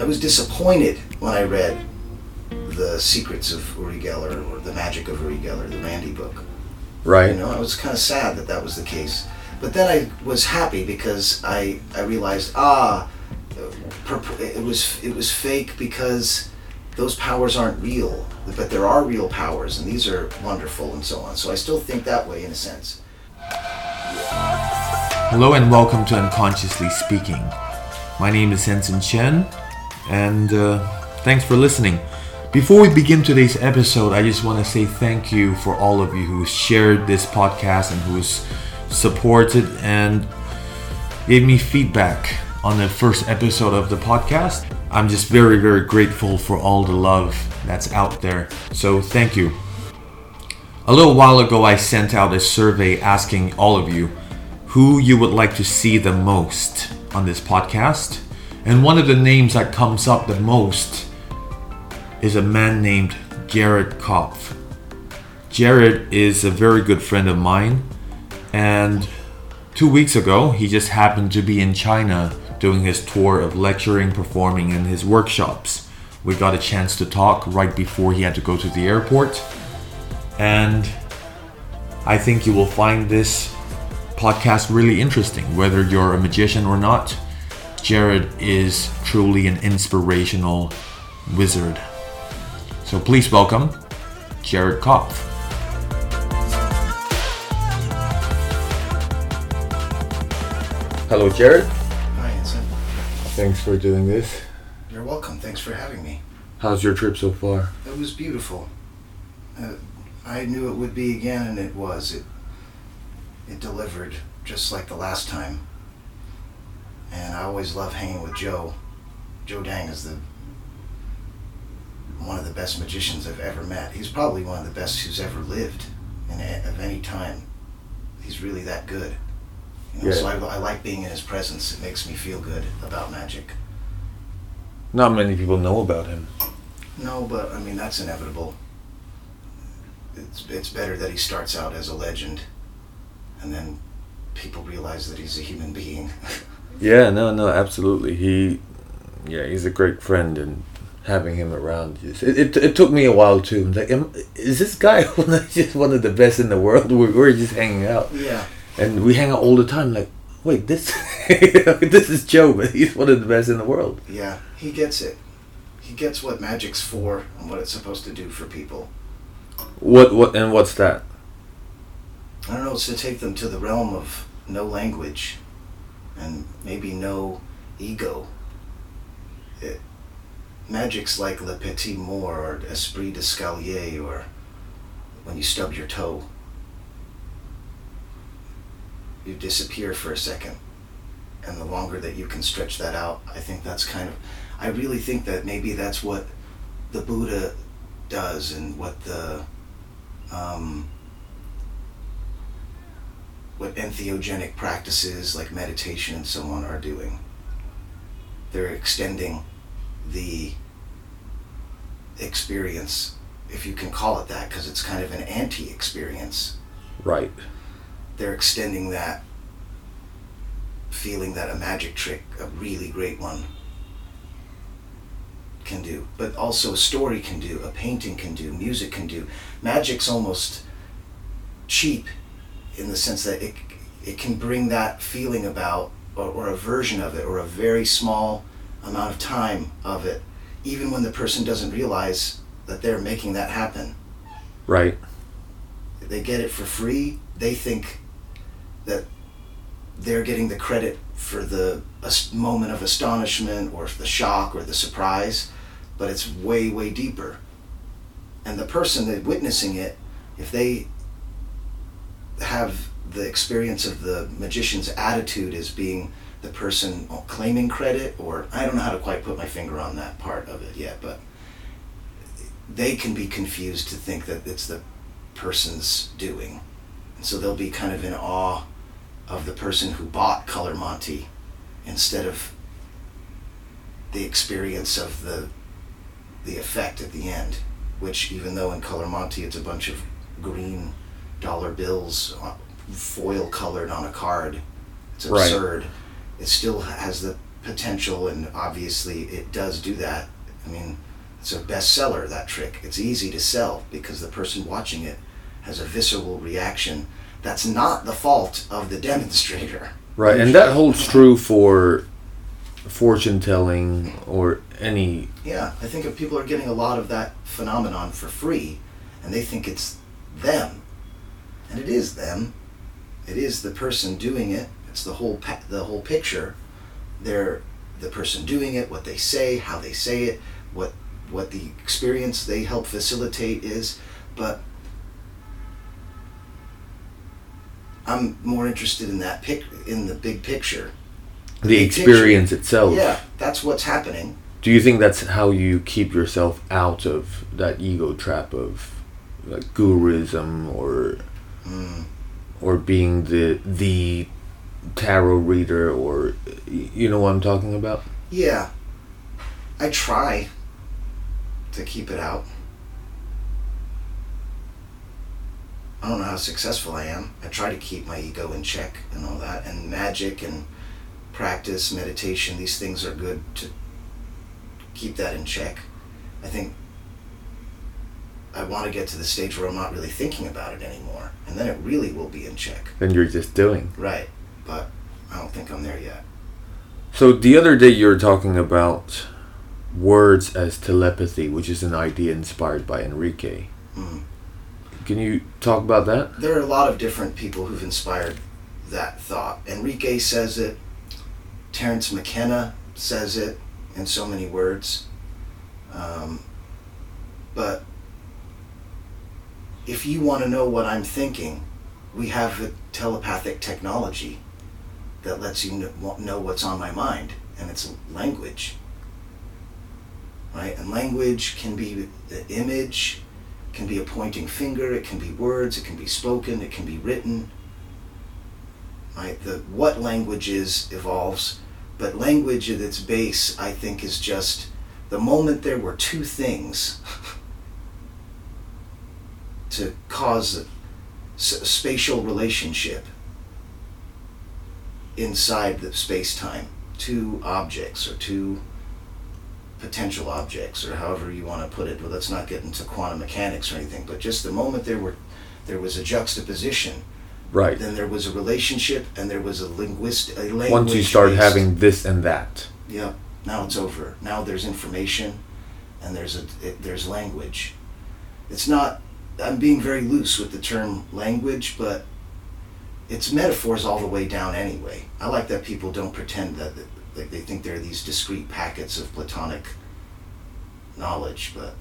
I was disappointed when I read the Secrets of Uri Geller or the Magic of Uri Geller, the Randi book. Right. You know, I was kind of sad that that was the case. But then I was happy because I I realized ah, it was it was fake because those powers aren't real, but there are real powers, and these are wonderful and so on. So I still think that way in a sense. Hello and welcome to Unconsciously Speaking. My name is Henson Chen, and uh, thanks for listening. Before we begin today's episode, I just want to say thank you for all of you who shared this podcast and who's supported and gave me feedback on the first episode of the podcast. I'm just very, very grateful for all the love that's out there. So, thank you. A little while ago, I sent out a survey asking all of you who you would like to see the most on this podcast. And one of the names that comes up the most is a man named Jared Kopf. Jared is a very good friend of mine, and two weeks ago, he just happened to be in China doing his tour of lecturing, performing, and his workshops. We got a chance to talk right before he had to go to the airport, and I think you will find this podcast really interesting, whether you're a magician or not. Jared is truly an inspirational wizard. So please welcome Jared Kopf. Hello, Jared. Hi, Ensign. Thanks for doing this. You're welcome. Thanks for having me. How's your trip so far? It was beautiful. Uh, I knew it would be again, and it was. It it delivered just like the last time. And I always love hanging with Joe. Joe Dang is the one of the best magicians I've ever met. He's probably one of the best who's ever lived in a, of any time. He's really that good. You know, Yeah. So I, I like being in his presence. It makes me feel good about magic. Not many people know about him. No, but I mean that's inevitable. It's it's better that he starts out as a legend, and then people realize that he's a human being. Yeah, no, no, absolutely. He, yeah, he's a great friend, and having him around, just, it, it, it took me a while too. I'm like, am, is this guy just one of the best in the world? We're, we're just hanging out, yeah, and we hang out all the time. Like, wait, this, this is Joe, but he's one of the best in the world. yeah, he gets it. He gets what magic's for and what it's supposed to do for people. What, what, and what's that? I don't know. It's to take them to the realm of no language, and maybe no ego. It, magic's like Le Petit Mort or Esprit d'Escalier or when you stub your toe. You disappear for a second. And the longer that you can stretch that out, I think that's kind of. I really think that maybe that's what the Buddha does and what the. Um, what entheogenic practices like meditation and so on are doing. They're extending the experience, if you can call it that, because it's kind of an anti experience. Right. They're extending that feeling that a magic trick, a really great one, can do. But also a story can do, a painting can do, music can do. Magic's almost cheap in the sense that it, it can bring that feeling about, or, or a version of it, or a very small amount of time of it, even when the person doesn't realize that they're making that happen. Right. They get it for free. They think that they're getting the credit for the moment of astonishment or the shock or the surprise, but it's way, way deeper. And the person that witnessing it, if they have the experience of the magician's attitude as being the person claiming credit, or I don't know how to quite put my finger on that part of it yet, but they can be confused to think that it's the person's doing. And so they'll be kind of in awe of the person who bought Color Monte instead of the experience of the the effect at the end, which even though in Color Monte it's a bunch of green dollar bills uh, foil colored on a card, it's Right. absurd. It still has the potential, and obviously it does do that. I mean, it's a bestseller, that trick. It's easy to sell because the person watching it has a visceral reaction that's not the fault of the demonstrator. Right, and that holds true for fortune telling or any. Yeah, I think if people are getting a lot of that phenomenon for free and they think it's them, and it is them, it is the person doing it, it's the whole, pa- the whole picture. They're the person doing it, what they say, how they say it, what what the experience they help facilitate is, but I'm more interested in that pic in the big picture. The big experience itself. Yeah, that's what's happening. Do you think that's how you keep yourself out of that ego trap of like guruism or Or being the the tarot reader or you know what I'm talking about? Yeah, I try to keep it out. I don't know how successful I am. I try to keep my ego in check and all that. And magic and practice, meditation, these things are good to keep that in check. I think I want to get to the stage where I'm not really thinking about it anymore. And then it really will be in check. Then you're just doing. Right. But I don't think I'm there yet. So the other day you were talking about words as telepathy, which is an idea inspired by Enrique. Mm. Can you talk about that? there are a lot of different people who've inspired that thought. Enrique says it. Terence McKenna says it in so many words. Um, but if you want to know what I'm thinking, we have a telepathic technology that lets you know what's on my mind, and it's language. Right? And language can be the image, can be a pointing finger, it can be words, it can be spoken, it can be written. Right? The what language is evolves, but language at its base, I think, is just the moment there were two things to cause a spatial relationship inside the space time, two objects or two potential objects or however you want to put it. Well, let's not get into quantum mechanics or anything. But just the moment there were there was a juxtaposition, Right. then there was a relationship and there was a linguist a language. Once you start based- having this and that. Yeah. Now it's over. Now there's information, and there's a it, there's language. It's not. I'm being very loose with the term language, but it's metaphors all the way down anyway. I like that people don't pretend that that- like they think they're these discrete packets of platonic knowledge, but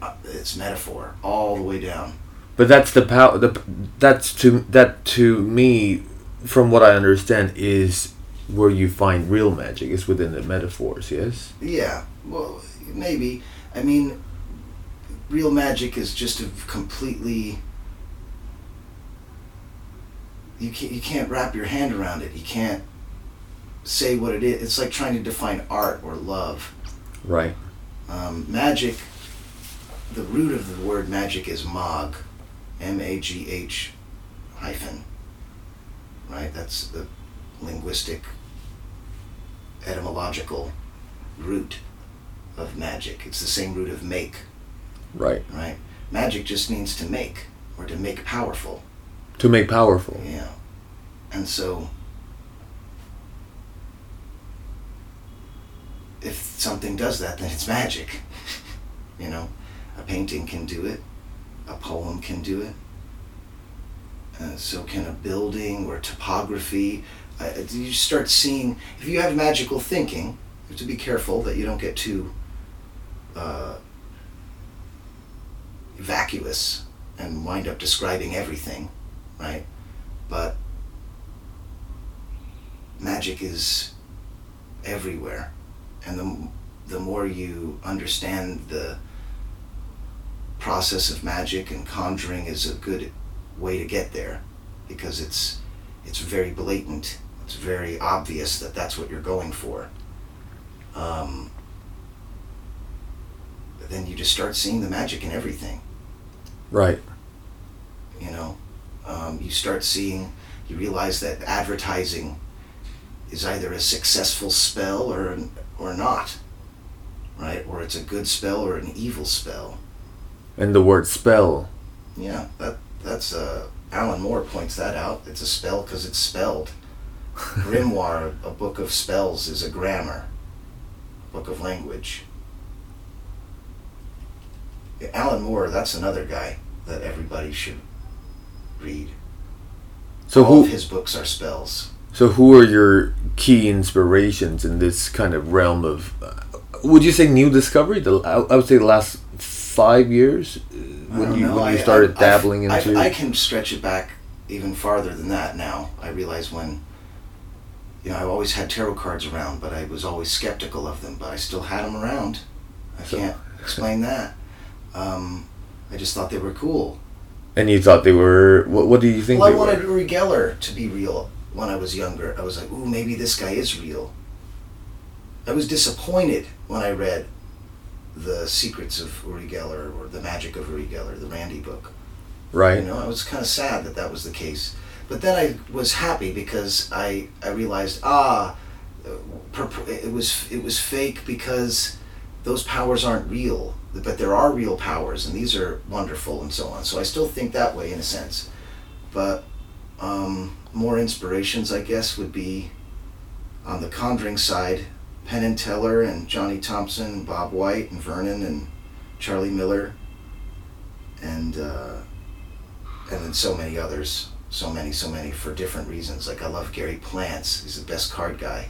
uh, it's metaphor all the way down. But that's the power. The that's to that to me, from what I understand, is where you find real magic. Is within the metaphors. Yes. Yeah, well, maybe. I mean, real magic is just a completely. You can't, you can't wrap your hand around it. You can't say what it is. It's like trying to define art or love. Right. Um, magic, the root of the word magic is mag, M A G H hyphen. Right? That's the linguistic, etymological root of magic. It's the same root of make, Right. right? Magic just means to make or to make powerful. To make powerful. Yeah. And so if something does that, then it's magic. you know, a painting can do it, a poem can do it. Uh, so can a building or topography. Uh, you start seeing, if you have magical thinking, you have to be careful that you don't get too uh, vacuous and wind up describing everything, right? But magic is everywhere, and the the more you understand the process of magic and conjuring is a good way to get there, because it's it's very blatant. It's very obvious that that's what you're going for. Um, but then you just start seeing the magic in everything Right. you know um, you start seeing you realize that advertising is either a successful spell or or not, right? Or it's a good spell or an evil spell. And the word spell. Yeah, that that's uh, Alan Moore points that out. It's a spell because it's spelled. Grimoire, a book of spells, is a grammar, a book of language. Alan Moore, that's another guy that everybody should read. So All who of his books are spells. so who are your key inspirations in this kind of realm of uh, would you say new discovery? The I, would say the last 5 years uh, when you know, when you started I- dabbling I, into I, I can stretch it back even farther than that now. I realize when, you know, I always had tarot cards around, but I was always skeptical of them, but I still had them around. I So- can't explain that. Um, I just thought they were cool. and you thought they were what what do you think Well, I wanted were? Uri Geller to be real when I was younger. I was like, ooh, maybe this guy is real. I was disappointed when I read The Secrets of Uri Geller or The Magic of Uri Geller, the Randi book. Right? You know, I was kind of sad that that was the case. But then I was happy because I I realized ah, uh, it was it was fake because those powers aren't real, but there are real powers, and these are wonderful and so on. So I still think that way in a sense, but um, more inspirations, I guess, would be on the Conjuring side, Penn and Teller and Johnny Thompson and Bob White and Vernon and Charlie Miller, and. Uh, and then so many others, so many, so many for different reasons. Like I love Gary Plants; he's the best card guy,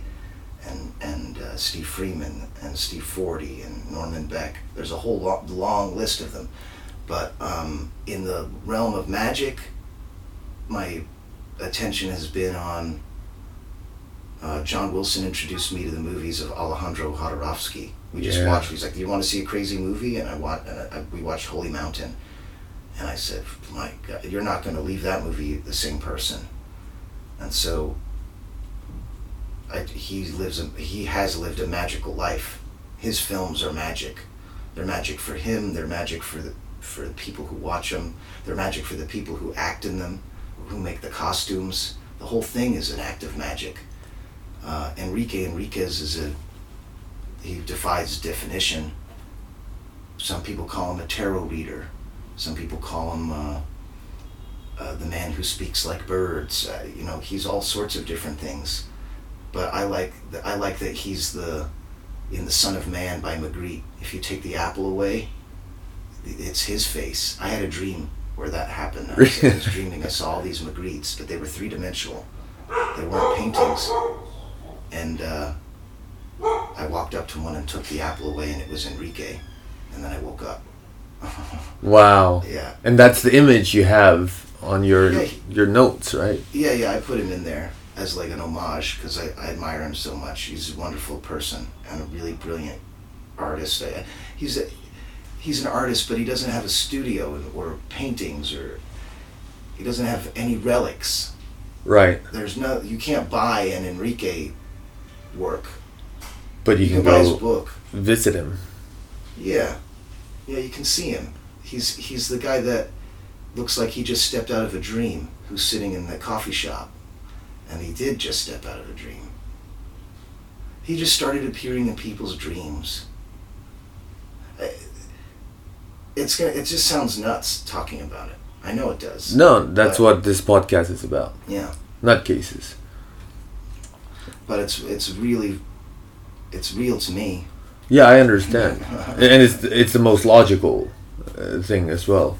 and and uh, Steve Freeman and Steve Forte and Norman Beck. There's a whole long, long list of them, but um, in the realm of magic, my attention has been on. Uh, John Wilson introduced me to the movies of Alejandro Jodorowsky. We just Yeah. watched. He's like, "Do you want to see a crazy movie?" And I want. And I, we watched Holy Mountain and I said, "My God, you're not going to leave that movie the same person." And so, I, he lives. A, he has lived a magical life. His films are magic. They're magic for him. They're magic for the for the people who watch them. They're magic for the people who act in them, who make the costumes. The whole thing is an act of magic. Uh, Enrique Enriquez is a he defies definition. Some people call him a tarot reader. Some people call him uh, uh, the man who speaks like birds. Uh, you know, he's all sorts of different things. But I like th- I like that he's the in the Son of Man by Magritte. If you take the apple away, it's his face. I had a dream where that happened. I was, I was dreaming. I saw all these Magrittes, but they were three dimensional. They weren't paintings. And uh, I walked up to one and took the apple away, and it was Enrique. And then I woke up. Wow. yeah. And that's the image you have on your Yeah. your notes, right? Yeah, yeah, I put him in there as like an homage because I, I admire him so much. He's a wonderful person and a really brilliant artist. I, he's a he's an artist, but he doesn't have a studio or paintings or he doesn't have any relics. Right. There's no you can't buy an Enrique work. But you, You can can buy his go book. visit him. Yeah, yeah, you can see him. He's he's the guy that looks like he just stepped out of a dream. Who's sitting in the coffee shop, and he did just step out of a dream. He just started appearing in people's dreams. It's gonna. It just sounds nuts talking about it. I know it does. No, that's what this podcast is about. Yeah, Not cases. but it's it's really, it's real to me. Yeah, I understand, and it's it's the most logical uh, thing as well.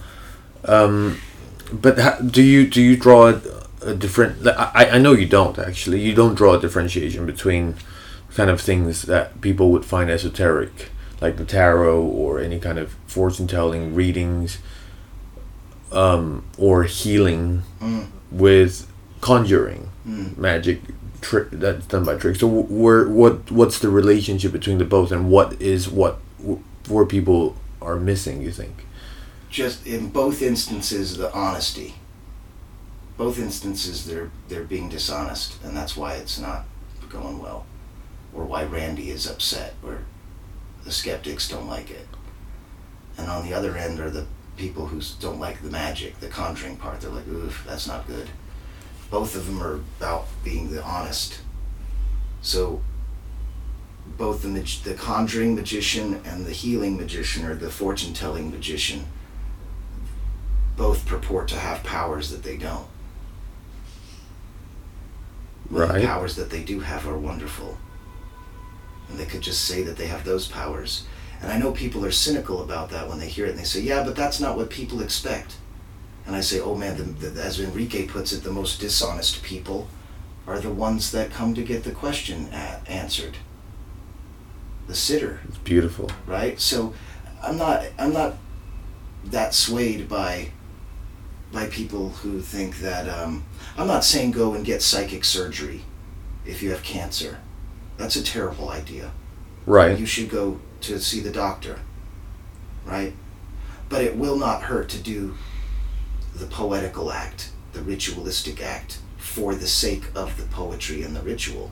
Um, but ha- do you do you draw a, a different? I I know you don't actually. You don't draw a differentiation between kind of things that people would find esoteric, like the tarot or any kind of fortune telling readings, um, or healing Mm, with conjuring mm. magic trick that's done by trick. So where what what's the relationship between the both, and what is what wh- where people are missing? You think? just in both instances the honesty both instances they're they're being dishonest and that's why it's not going well. Or why Randi is upset or the skeptics don't like it. And on the other end are the people who don't like the magic the conjuring part. They're like oof that's not good. Both of them are about being the honest. So both the mag- the conjuring magician and the healing magician or the fortune telling magician both purport to have powers that they don't. Right. The powers that they do have are wonderful. And they could just say that they have those powers. And I know people are cynical about that when they hear it and they say, yeah, but that's not what people expect. And I say, oh man, the, the, as Enrique puts it, the most dishonest people are the ones that come to get the question a- answered. The sitter, It's beautiful. right? So I'm not I'm not that swayed by by people who think that um, I'm not saying go and get psychic surgery if you have cancer. That's a terrible idea. Right. You should go to see the doctor, right? But it will not hurt to do the poetical act, the ritualistic act, for the sake of the poetry and the ritual.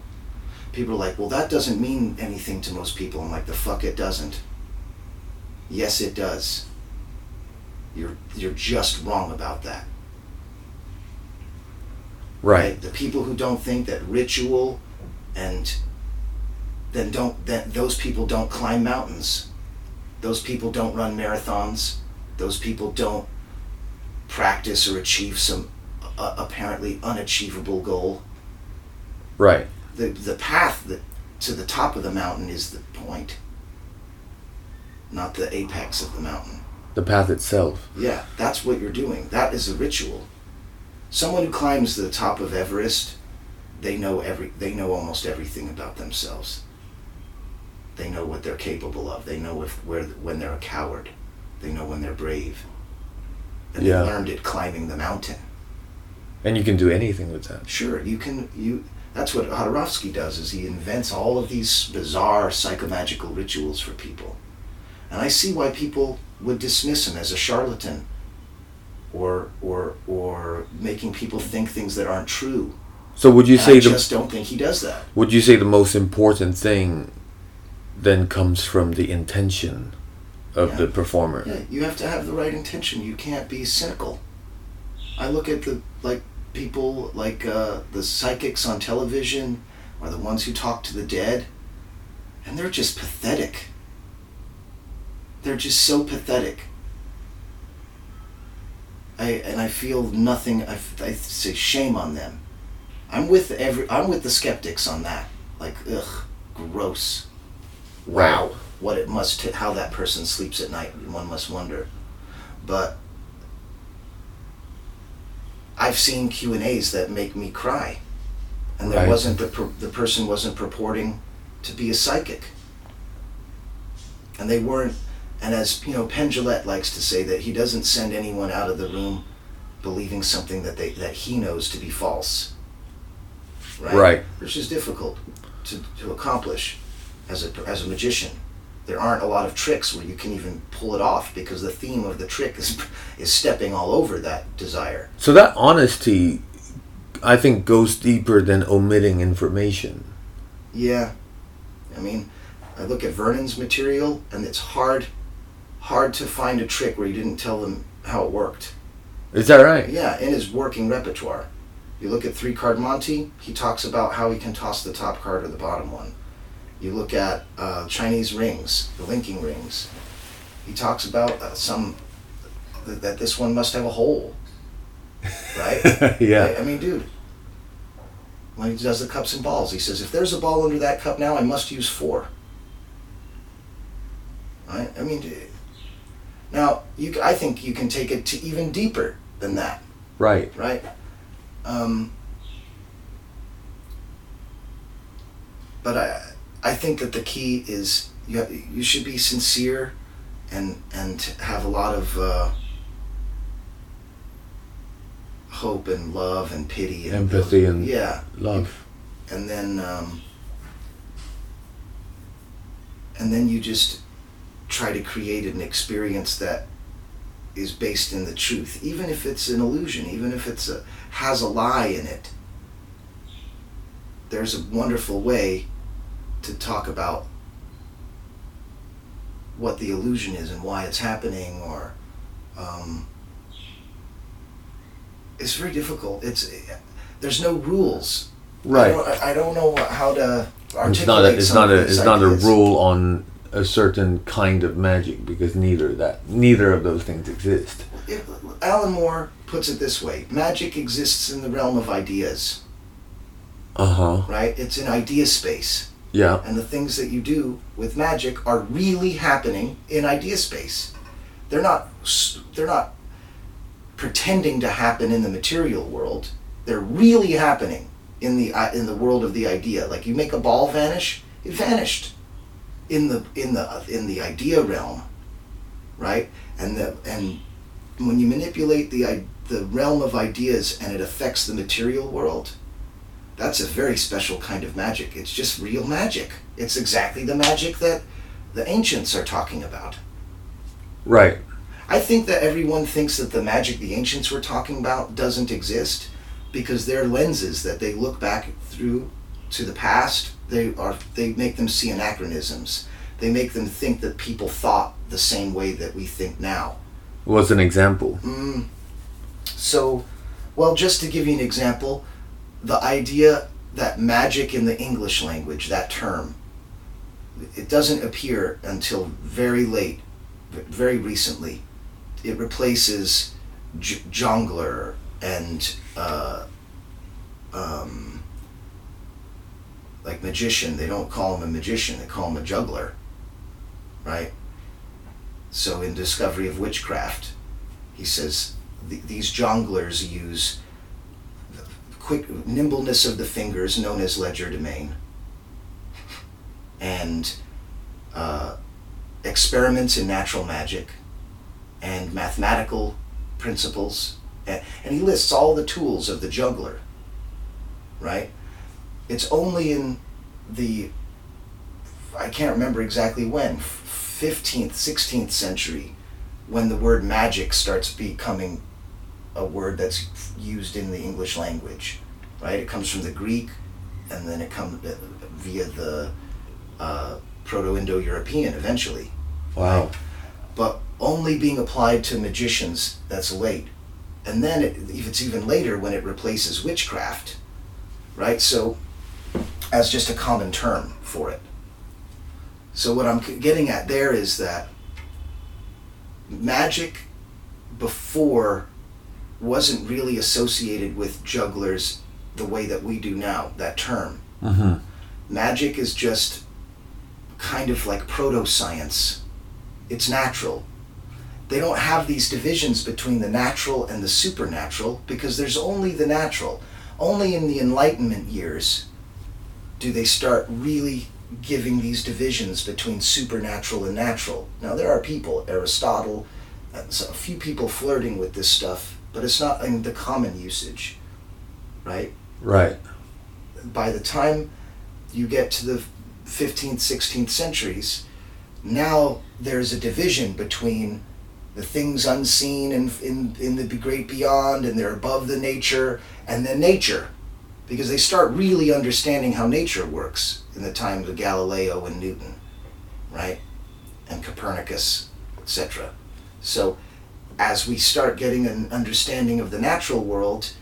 People are like, well, that doesn't mean anything to most people. I'm like, the fuck it doesn't. Yes, it does. You're you're just wrong about that. Right. The people who don't think that ritual and then don't that those people don't climb mountains. Those people don't run marathons. Those people don't practice or achieve some uh, apparently unachievable goal. Right. The the path that to the top of the mountain is the point, not the apex of the mountain. The path itself. Yeah, that's what you're doing. That is a ritual. Someone who climbs the top of Everest, they know every they know almost everything about themselves. They know what they're capable of. They know if where when they're a coward. They know when they're brave. And Yeah. they learned it climbing the mountain. And you can do anything with that. Sure, you can you that's what Jodorowsky does is he invents all of these bizarre psychomagical rituals for people. And I see why people would dismiss him as a charlatan or or or making people think things that aren't true. So would you And say I the just don't think he does that. would you say the most important thing then comes from the intention of Yeah. the performer? Yeah, you have to have the right intention. You can't be cynical. I look at the like people like uh, the psychics on television or the ones who talk to the dead, and they're just pathetic. They're just so pathetic. I and I feel nothing. I, I say shame on them. I'm with every. I'm with the skeptics on that. Like ugh, gross. Wow, what it must. how that person sleeps at night. One must wonder. But I've seen Q and A's that make me cry, and there Right. wasn't the per, the person wasn't purporting to be a psychic, and they weren't. And as you know, Penn Jillette likes to say that he doesn't send anyone out of the room believing something that they that he knows to be false. Right. Which is difficult to, to accomplish as a as a magician. There aren't a lot of tricks where you can even pull it off because the theme of the trick is is stepping all over that desire. So that honesty I think goes deeper than omitting information. Yeah. I mean, I look at Vernon's material and it's hard hard to find a trick where you didn't tell them how it worked. Is that right? Yeah, in his working repertoire. You look at three card Monte, he talks about how he can toss the top card or the bottom one. You look at uh, Chinese rings, the linking rings. He talks about uh, some th- that this one must have a hole, right? yeah. I, I mean, dude. When he does the cups and balls, he says, if there's a ball under that cup now, I must use four. Right? I mean, now you, I think you can take it to even deeper than that Right. right? Um, but I, I think that the key is you, have, you should be sincere and and have a lot of uh, hope and love and pity and Empathy and yeah love. and then um, and then you just try to create an experience that is based in the truth even if it's an illusion even if it's a has a lie in it there's a wonderful way to talk about what the illusion is and why it's happening or um, it's very difficult it's there's no rules I Right. don't, I don't know how to. Articulate It's not a, it's not a it's not a rule on a certain kind of magic because neither that neither of those things exist. It, Alan Moore puts it this way: magic exists in the realm of ideas. Uh huh. Right? It's an idea space. Yeah. And the things that you do with magic are really happening in idea space. They're not they're not pretending to happen in the material world. They're really happening in the in the world of the idea. Like you make a ball vanish, it vanished in the in the in the idea realm, right? And the and when you manipulate the the realm of ideas and it affects the material world, that's a very special kind of magic. It's just real magic. It's exactly the magic that the ancients are talking about. Right. I think that everyone thinks that the magic the ancients were talking about doesn't exist because their lenses that they look back through to the past, they are they make them see anachronisms. They make them think that people thought the same way that we think now. What's an example? Mm, so, well, just to give you an example, the idea that magic in the English language, that term, it doesn't appear until very late, very recently. It replaces j- jongleur and uh, um, like magician. They don't call him a magician; they call him a juggler, right? So in Discovery of Witchcraft, he says these jongleurs use quick nimbleness of the fingers, known as legerdemain, and uh, experiments in natural magic, and mathematical principles, and he lists all the tools of the juggler. Right? It's only in the I can't remember exactly when, 15th, 16th century, when the word magic starts becoming a word that's used in the English language, right? It comes from the Greek, and then it comes uh, via the uh, Proto-Indo-European eventually. Wow. Right? But only being applied to magicians, that's late. And then it, if it's even later when it replaces witchcraft, right? So as just a common term for it. So what I'm getting at there is that magic before wasn't really associated with jugglers the way that we do now, that term. Mm-hmm. Magic is just kind of like proto science, it's natural. They don't have these divisions between the natural and the supernatural because there's only the natural. Only in the Enlightenment years do they start really giving these divisions between supernatural and natural. Now, there are people, Aristotle, a few people flirting with this stuff but it's not in the common usage, right? Right. By the time you get to the 15th, 16th centuries, now there's a division between the things unseen and in, in the great beyond, and they're above the nature, and then nature, because they start really understanding how nature works in the times of Galileo and Newton, right? And Copernicus, etc. So as we start getting an understanding of the natural world,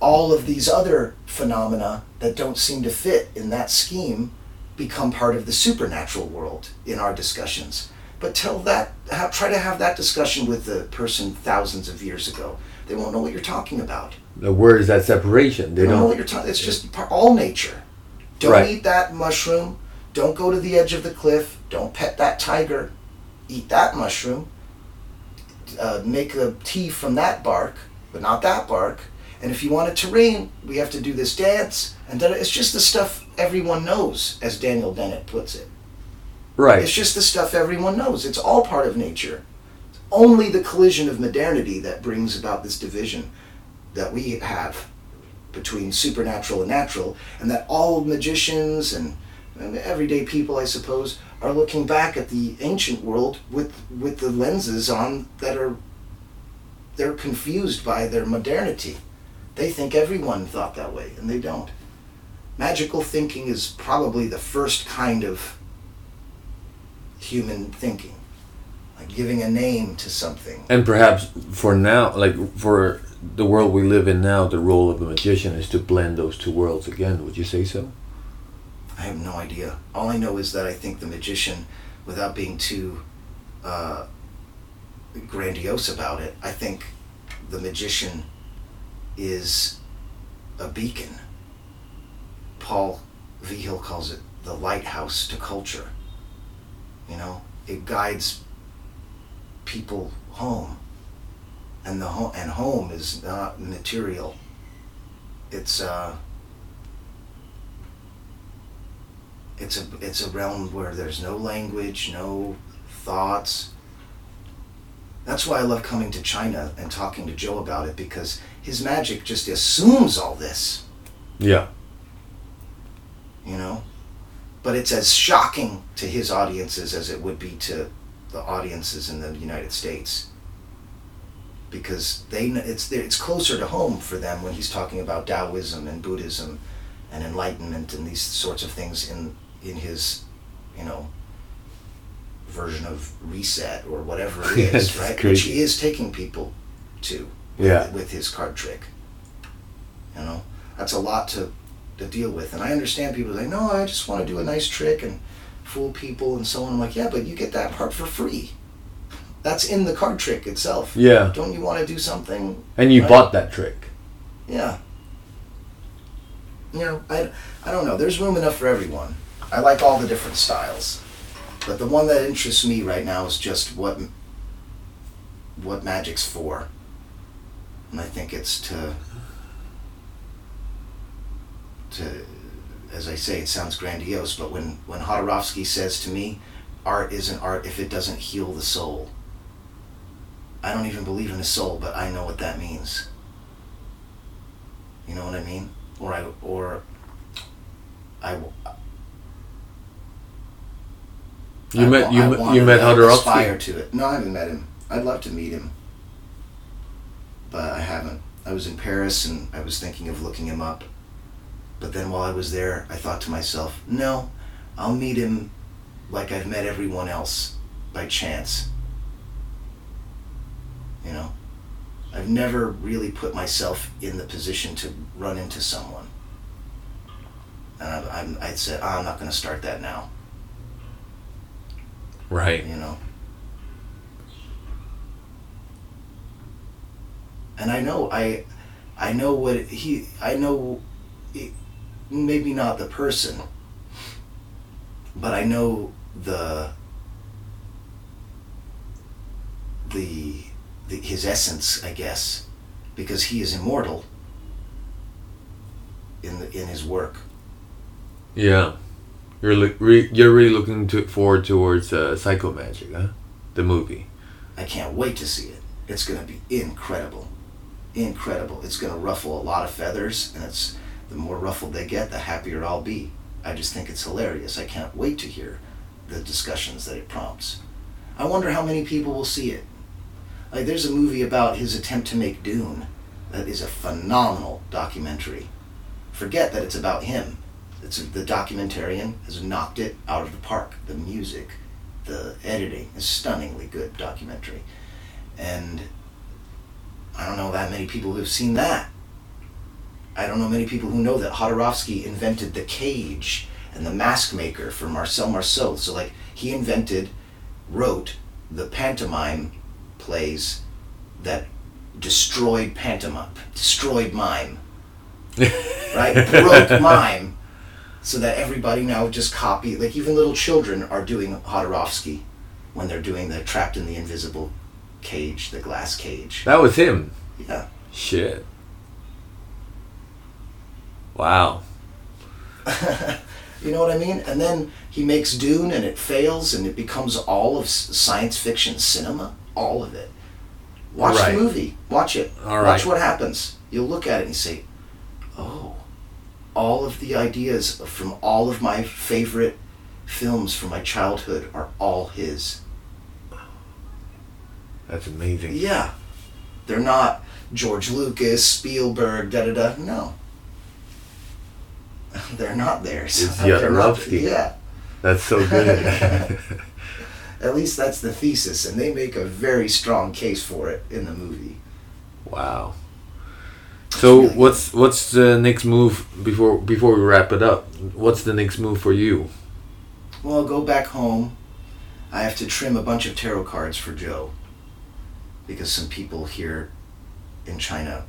all of these other phenomena that don't seem to fit in that scheme become part of the supernatural world in our discussions. But tell that, try to have that discussion with the person thousands of years ago. They won't know what you're talking about. The word is that separation. They, they don't, know what you're talking. It's just all nature. Don't right. eat that mushroom. Don't go to the edge of the cliff. Don't pet that tiger. Eat that mushroom uh, make a tea from that bark, but not that bark. And if you want it to rain, we have to do this dance. And then it's just the stuff everyone knows, as Daniel Dennett puts it. Right. It's just the stuff everyone knows. It's all part of nature. Only the collision of modernity that brings about this division that we have between supernatural and natural, and that all magicians and, and everyday people, I suppose, are looking back at the ancient world with with the lenses on that are they're confused by their modernity. They think everyone thought that way, and they don't. Magical thinking is probably the first kind of human thinking, giving a name to something. And perhaps for now, like for the world we live in now, the role of the magician is to blend those two worlds again. Would you say so? I have no idea. All I know is that I think the magician, without being too uh, grandiose about it, I think the magician is a beacon. Paul Vigil calls it the lighthouse to culture. You know, it guides people home, and the home and home is not material. It's uh. It's a it's a realm where there's no language, no thoughts. That's why I love coming to China and talking to Joe about it because his magic just assumes all this, Yeah. you know? But it's as shocking to his audiences as it would be to the audiences in the United States. Because they it's it's closer to home for them when he's talking about Taoism and Buddhism and enlightenment and these sorts of things in in his, you know, version of reset or whatever it is, right? Which he is taking people to Yeah. with his card trick. You know, that's a lot to to deal with, and I understand people say, "No, I just want to do a nice trick and fool people and so on." I'm like, "Yeah, but you get that part for free. That's in the card trick itself. Yeah. Don't you want to do something? And you Right. bought that trick. Yeah. You know, I I don't know. There's room enough for everyone. I like all the different styles, but the one that interests me right now is just what what magic's for, and I think it's to to as I say, it sounds grandiose, but when when Jodorowsky says to me, "Art isn't art if it doesn't heal the soul," I don't even believe in a soul, but I know what that means. You know what I mean? Or I or I. You I met you I you met Aspire to it. No, I haven't met him. I'd love to meet him, but I haven't. I was in Paris and I was thinking of looking him up, but then while I was there, I thought to myself, no, I'll meet him like I've met everyone else by chance. You know, I've never really put myself in the position to run into someone. And I, I'm, I said, "Ah, I'm not going to start that now. Right. you know. And I know I, I know what he. I know, it, maybe not the person, but I know the. The, the his essence, I guess, because he is immortal. In the in his work. Yeah. You're look re- you're really looking to forward towards uh, Psycho Magic, huh? The movie. I can't wait to see it. It's going to be incredible. Incredible. It's going to ruffle a lot of feathers, and it's the more ruffled they get, the happier I'll be. I just think it's hilarious. I can't wait to hear the discussions that it prompts. I wonder how many people will see it. Like, there's a movie about his attempt to make Dune that is a phenomenal documentary. Forget that it's about him. It's the documentarian has knocked it out of the park. The music, the editing is stunningly good documentary and i don't know that many people who've seen that i don't know many people who know that Jodorowsky invented the cage and the mask maker for marcel marceau. So like he invented wrote the pantomime plays that destroyed pantomime destroyed mime. Right? Broke mime. So that everybody now just copy like even little children are doing Jodorowsky when they're doing the trapped in the invisible cage the glass cage. That was him. yeah. Shit. Wow. you know what i mean and then he makes dune and it fails and it becomes all of science fiction cinema all of it watch Right. the movie watch it All watch what happens you'll look at it and say oh all of the ideas from all of my favorite films from my childhood are all his That's amazing. Yeah. They're not George Lucas, Spielberg, da da da. No. They're not theirs. It's. Yeah. That's so good. At least that's the thesis, and they make a very strong case for it in the movie. wow. So really good. what's what's the next move before before we wrap it up? What's the next move for you? Well, I'll go back home. I have to trim a bunch of tarot cards for Joe because some people here in China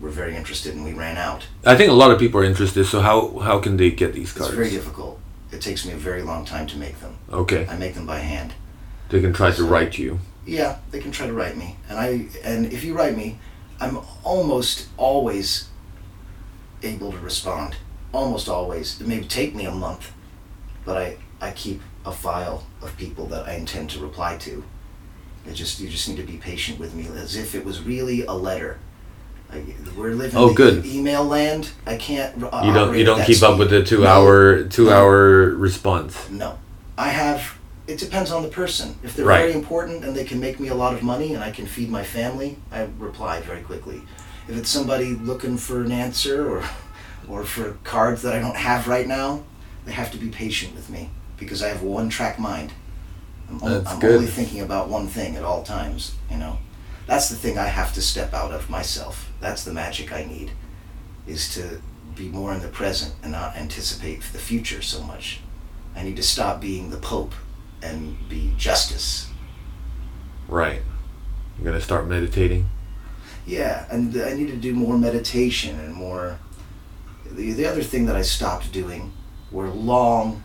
were very interested and we ran out. I think a lot of people are interested. So how how can they get these cards? It's very difficult. It takes me a very long time to make them. Okay, I make them by hand. they can try to So- write you. Yeah, they can try to write me, and I and if you write me, I'm almost always able to respond. Almost always. It may take me a month, but I I keep a file of people that I intend to reply to. It just you just need to be patient with me, as if it was really a letter. I, we're living Oh, in good. email land. I can't. uh, You don't you don't keep up with the two No. hour two No. hour response. No. I have, it depends on the person. If they're Right. very important and they can make me a lot of money and I can feed my family, I reply very quickly. If it's somebody looking for an answer or, or for cards that I don't have right now, they have to be patient with me because I have a one track mind. I'm, That's I'm good. only thinking about one thing at all times, you know. That's the thing I have to step out of myself. That's the magic I need, is to be more in the present and not anticipate the future so much. I need to stop being the Pope and be justice. Right. You're gonna start meditating. Yeah, and I need to do more meditation and more. The, the other thing that I stopped doing were long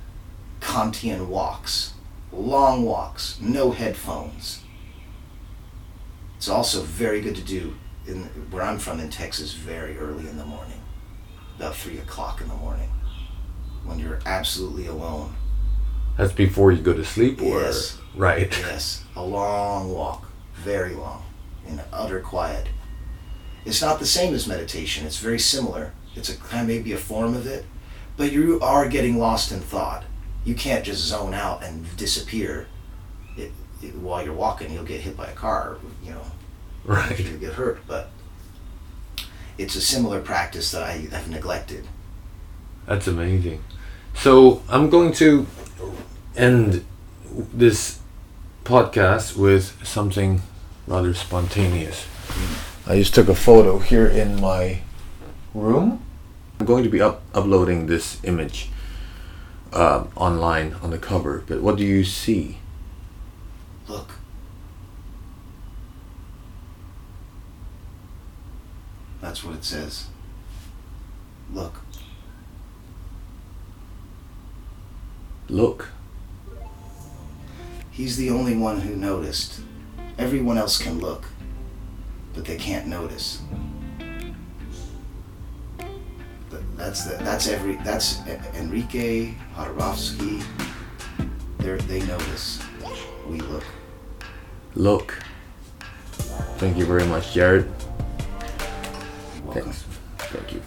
Kantian walks. Long walks, no headphones. It's also very good to do in where I'm from in Texas very early in the morning, about three o'clock in the morning, when you're absolutely alone. That's before you go to sleep, or Yes. right. Yes, a long walk, very long, in utter quiet. It's not the same as meditation. It's very similar. It's a kind of maybe a form of it, but you are getting lost in thought. You can't just zone out and disappear. It, it, while you're walking, you'll get hit by a car. You know, Right. you'll get hurt. But it's a similar practice that I have neglected. That's amazing. So I'm going to end this podcast with something rather spontaneous. I just took a photo here in my room. I'm going to be up- uploading this image um, online on the cover. But what do you see? Look. That's what it says. Look. Look. He's the only one who noticed. Everyone else can look, but they can't notice. That's the, that's every that's Enrique Jodorowsky. They they notice. We look. Look. Thank you very much, Jared. Thanks. Thank you.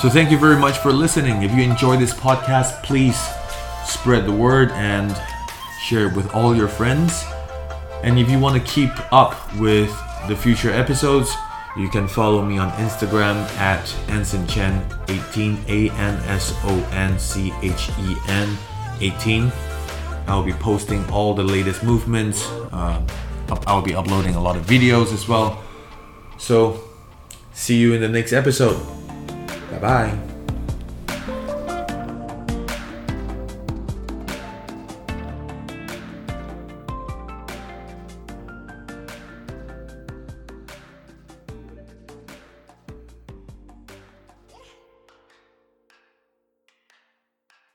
So thank you very much for listening. If you enjoy this podcast, please spread the word and share it with all your friends. And if you want to keep up with the future episodes, you can follow me on Instagram at ansonchen18, A N S O N C H E N 18. I'll be posting all the latest movements. Um, I'll be uploading a lot of videos as well. So, see you in the next episode. Bye bye.